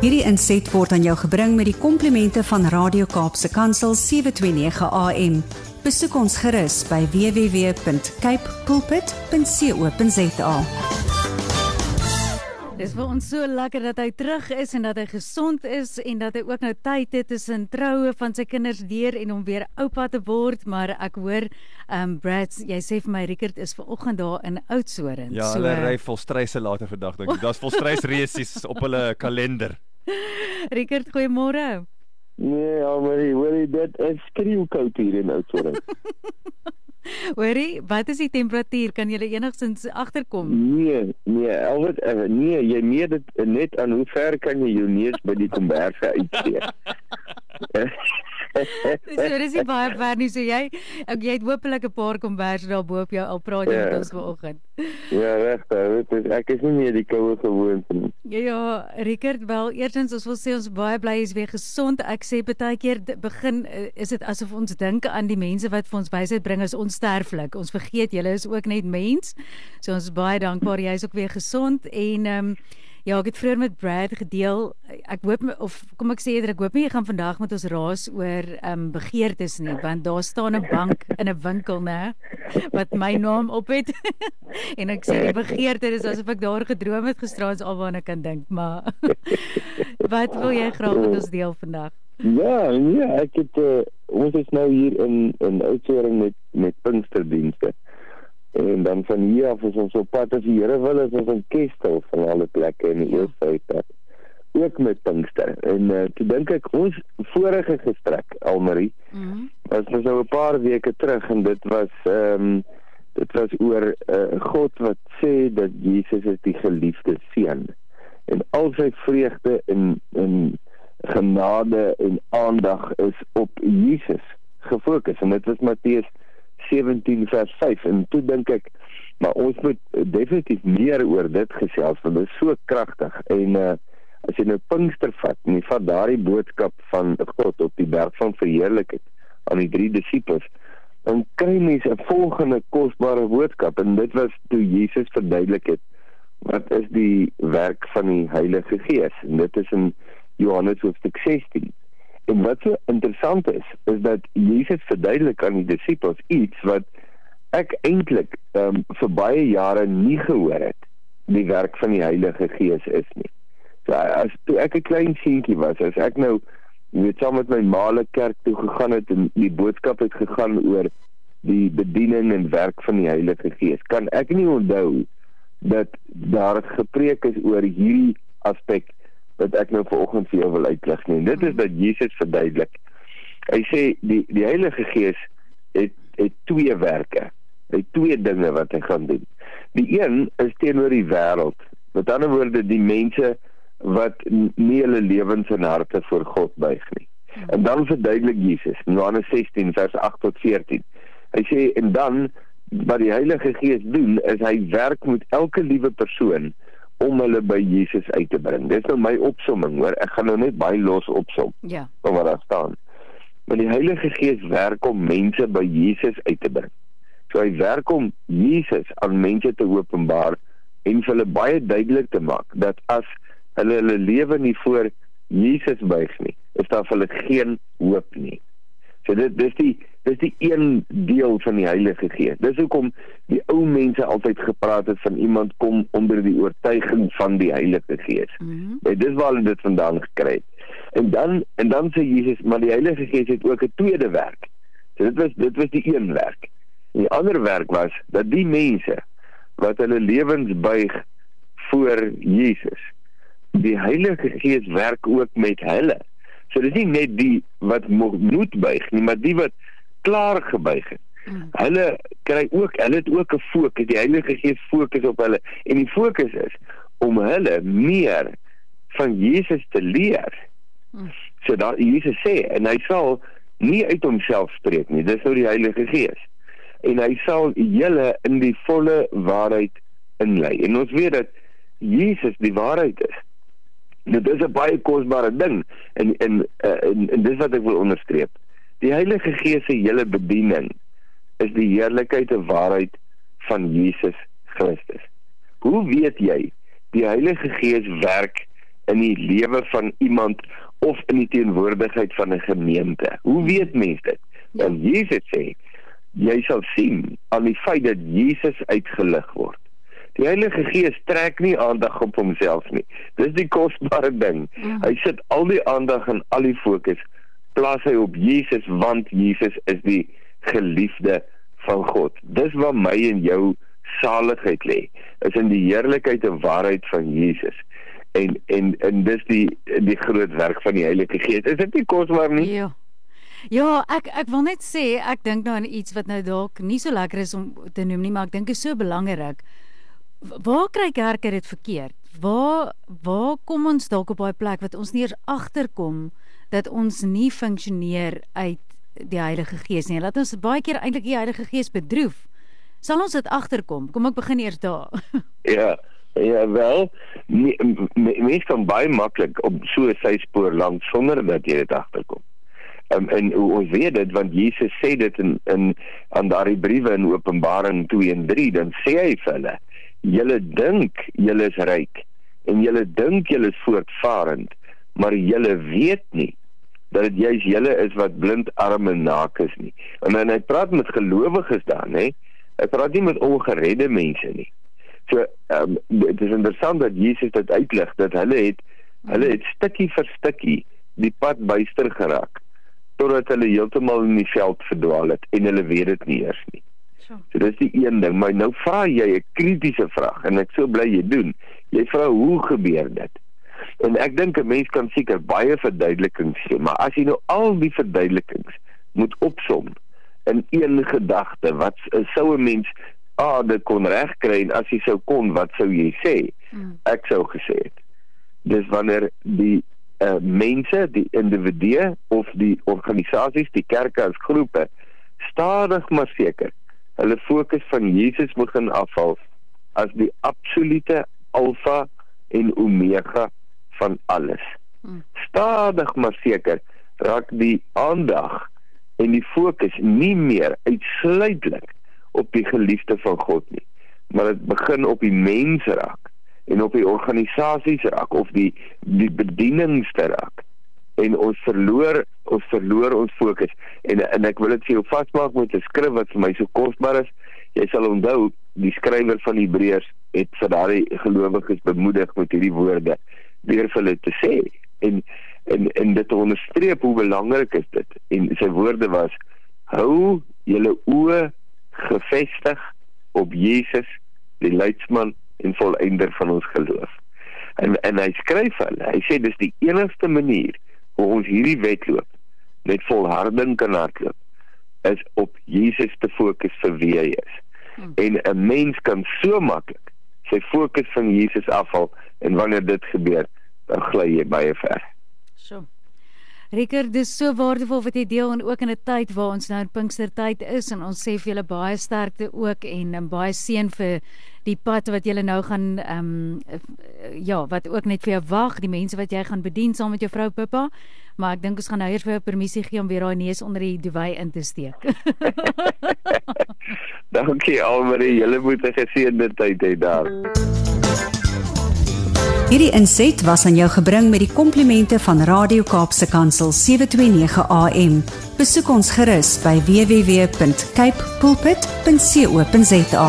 Hierdie inset word aan jou gebring met die komplimente van Radio Kaapse Kansel 729 AM. Besoek ons gerus by www.cape pulpit.co.za. Dis vir ons so lekker dat hy terug is en dat hy gesond is en dat hy ook nou tyd het tussen troue van sy kinders deur en om weer oupa te word, maar ek hoor um Brad, jy sê vir my Rickert is ver oggend daar in Oudtshoorn. Ja, so, hulle ry volstryse later vandag dink ek. Daar's volstrys resies op hulle kalender. Rickert, goeiemôre. Nee, Almarie, hoorie, dit is skreeukoud hier in Oudtshoorn. Hoorie, wat is die temperatuur? Kan jy enigstens agterkom? Nee, nee, Albert, eh, nee, jy meet dit net aan hoe ver kan jy jou neus by die komberse uitsteek. so dis nie baie ver nie, so jy ek jy het hopelik 'n paar kombers daar bo op jou al praat jy ja. met ons vanoggend. Ja, regtig, is ek is nie meer die koue gewoond nie. Ja, ja, Rickert, wel eerstens ons wil sê ons baie bly is weer gesond. Ek sê baie keer begin eh, is dit asof ons dink aan die mense wat vir ons wysheid bring as onsterflik. Ons vergeet julle is ook net mens. So ons is baie dankbaar jy is ook weer gesond en ehm um, Ja, ek het vroeër met Brad gedeel. Ek hoop of kom ek sê eerder ek hoop nie jy gaan vandag met ons raas oor ehm um, begeertes nie, want daar staan 'n bank in 'n winkel, né, wat my naam op het. en ek sê die begeerte is asof ek daar gedroom het gisteraand alwaar ek kan dink, maar wat wil jy graag met ons deel vandag? Ja, ja, ek het uh, ons is nou hier in in Oudtshoorn met met Pinksterdienste. En dan van hier af is ons op pad as die Here wil is ons in Kestel van alle plekke in die ja. Oos-Suid. Ook met Pinkster. En uh, toe dink ek ons vorige gestrek Almarie. Mm was nou so 'n paar weke terug en dit was ehm um, dit was oor 'n uh, God wat sê dat Jesus is die geliefde seun. En al sy vreugde in in genade en aandag is op Jesus gefokus en dit was Matteus 17 vers 5 en toe dink ek maar ons moet definitief meer oor dit gesels want dit is so kragtig. En uh, as jy nou Pinkster vat en jy vat daardie boodskap van God op die berg van verheerlikheid aan die drie disippels dan kry mense 'n volgende kosbare boodskap. En dit was toe Jesus verduidelik het wat is die werk van die Heilige Gees? En dit is in Johannes hoofstuk 16 En wat so interessant is, is dat Jesus verduidelik aan die disippels iets wat ek eintlik ehm um, vir baie jare nie gehoor het. Die werk van die Heilige Gees is nie. So as toe ek 'n klein seentjie was, as ek nou weet saam met my maale kerk toe gegaan het en die boodskap het gegaan oor die bediening en werk van die Heilige Gees, kan ek nie onthou dat daar gepreek is oor hierdie aspek wat ek nou vanoggend vir jou wil uitlig nie. Dit is dat Jesus verduidelik. Hy sê die die Heilige Gees het het twee werke. Hy het twee dinge wat hy gaan doen. Die een is teenoor die wêreld. Met ander woorde die mense wat nie hulle lewens en harte voor God buig nie. En dan verduidelik Jesus in Johannes 16 vers 8 tot 14. Hy sê en dan wat die Heilige Gees doen is hy werk met elke liewe persoon om hulle by Jesus uit te bring. Dis nou my opsomming, hoor. Ek gaan nou net baie los opsom. Ja. Van wat daar staan. Maar die Heilige Gees werk om mense by Jesus uit te bring. So hy werk om Jesus aan mense te openbaar en vir hulle baie duidelik te maak dat as hulle hulle lewe nie voor Jesus buig nie, is daar vir hulle geen hoop nie. So dit dis die dis die een deel van die Heilige Gees. Dis hoekom die ou mense altyd gepraat het van iemand kom onder die oortuiging van die Heilige Gees. Mm -hmm. Dis waar hulle dit vandaan gekry het. En dan en dan sê Jesus, maar die Heilige Gees het ook 'n tweede werk. So dit was dit was die een werk. Die ander werk was dat die mense wat hulle lewens buig voor Jesus, die Heilige Gees werk ook met hulle. So dis nie net die wat moet buig nie, maar die wat klaar gebuig het. Hulle kry ook, hulle het ook 'n fokus, die Heilige Gees fokus op hulle en die fokus is om hulle meer van Jesus te leer. So daar Jesus sê en hy sal nie uit homself spreek nie, dis nou die Heilige Gees. En hy sal julle in die volle waarheid inlei. En ons weet dat Jesus die waarheid is. Dit is 'n baie kosbare ding en en en, en, en dis wat ek wil onderstreep. Die Heilige Gees se hele bediening is die heerlikheid en waarheid van Jesus Christus. Hoe weet jy die Heilige Gees werk in die lewe van iemand of in die teenwoordigheid van 'n gemeente. Hoe weet mense dit? Want Jesus sê jy sal sien aan die feit dat Jesus uitgelig word. Die Heilige Gees trek nie aandag op homself nie. Dis die kosbare ding. Mm. Hy sit al die aandag en al die fokus plaas hy op Jesus want Jesus is die geliefde van God. Dis waar my en jou saligheid lê. Is in die heerlikheid en waarheid van Jesus. En en en dis die die groot werk van die Heilige Gees. Is dit nie kosbaar nie? Ja. Ja, ek ek wil net sê ek dink nou aan iets wat nou dalk nie so lekker is om te noem nie, maar ek dink is so belangrik. Waar kry kerke dit verkeerd? Waar waar kom ons dalk op daai plek wat ons nie eers agterkom dat ons nie funksioneer uit die Heilige Gees nie. Laat ons baie keer eintlik die Heilige Gees bedroef. Sal ons dit agterkom? Kom ek begin eers daar. ja. Ja wel, mens kan baie maklik op so 'n syspoor lank sonder dat jy dit agterkom. Um, en ons weet dit want Jesus sê dit in in aan daardie briewe in Openbaring 2 en 3 dan sê hy vir hulle: "Julle dink julle is ryk en julle dink julle is voortvarend, maar julle weet nie dat dit juis julle is wat blind, arm en naak is nie. En dan hy praat met gelowiges dan, hè. Hy praat nie met ongeredde mense nie. So, ehm um, dit is interessant dat Jesus dit uitlig dat hulle het hulle het stukkie vir stukkie die pad byster geraak totdat hulle heeltemal in die veld verdwaal het en hulle weet dit nie eers nie. So dis die een ding, maar nou vra jy 'n kritiese vraag en ek sou bly jy doen. Jy vra hoe gebeur dit? En ek dink 'n mens kan seker baie verduidelikings gee, maar as jy nou al die verduidelikings moet opsom in een gedagte, wat sou 'n mens ah dit kon regkry en as jy sou kon, wat sou jy sê? Hmm. Ek sou gesê het. Dis wanneer die uh, mense, die individue of die organisasies, die kerke as groepe stadig maar seker hulle fokus van Jesus begin afval as die absolute alfa en omega van alles. Hmm. Stadig maar seker raak die aandag en die fokus nie meer uitsluitlik op die geliefde van God nie, maar dit begin op die mens raak en op die organisasies raak of die die bedieningste raak en ons verloor ons verloor ons fokus en en ek wil dit vir jou vasmaak met 'n skrif wat vir my so kosbaar is jy sal onthou die skrywer van Hebreërs het vir daardie gelowiges bemoedig met hierdie woorde deur vir hulle te sê. En en en dit onderstreep hoe belangrik is dit. En sy woorde was hou julle oë gefestig op Jesus die leidsman en volëinder van ons geloof. En en hy skryf hulle. Hy sê dis die enigste manier hoe ons hierdie wedloop met volharding kan hardloop is op Jesus te fokus vir wie hy is. Hmm. en 'n mens kan so maklik sy fokus van Jesus afhaal en wanneer dit gebeur, dan gly jy baie ver. So. Riker, dis so waardevol wat jy deel en ook in 'n tyd waar ons nou in Pinkstertyd is en ons sê vir julle baie sterkte ook en, en baie seën vir die pad wat julle nou gaan ehm um, ja, wat ook net vir jou wag, die mense wat jy gaan bedien saam met jou vrou Pippa. Maar ek dink ons gaan nou eers vir jou permissie gee om weer daai neus onder die duwy in te steek. Dankie almal, julle moet 'n geseënde tyd hê daar. Hierdie inset was aan jou gebring met die komplimente van Radio Kaapse Kansel 729 AM. Besoek ons gerus by www.cape pulpit.co.za.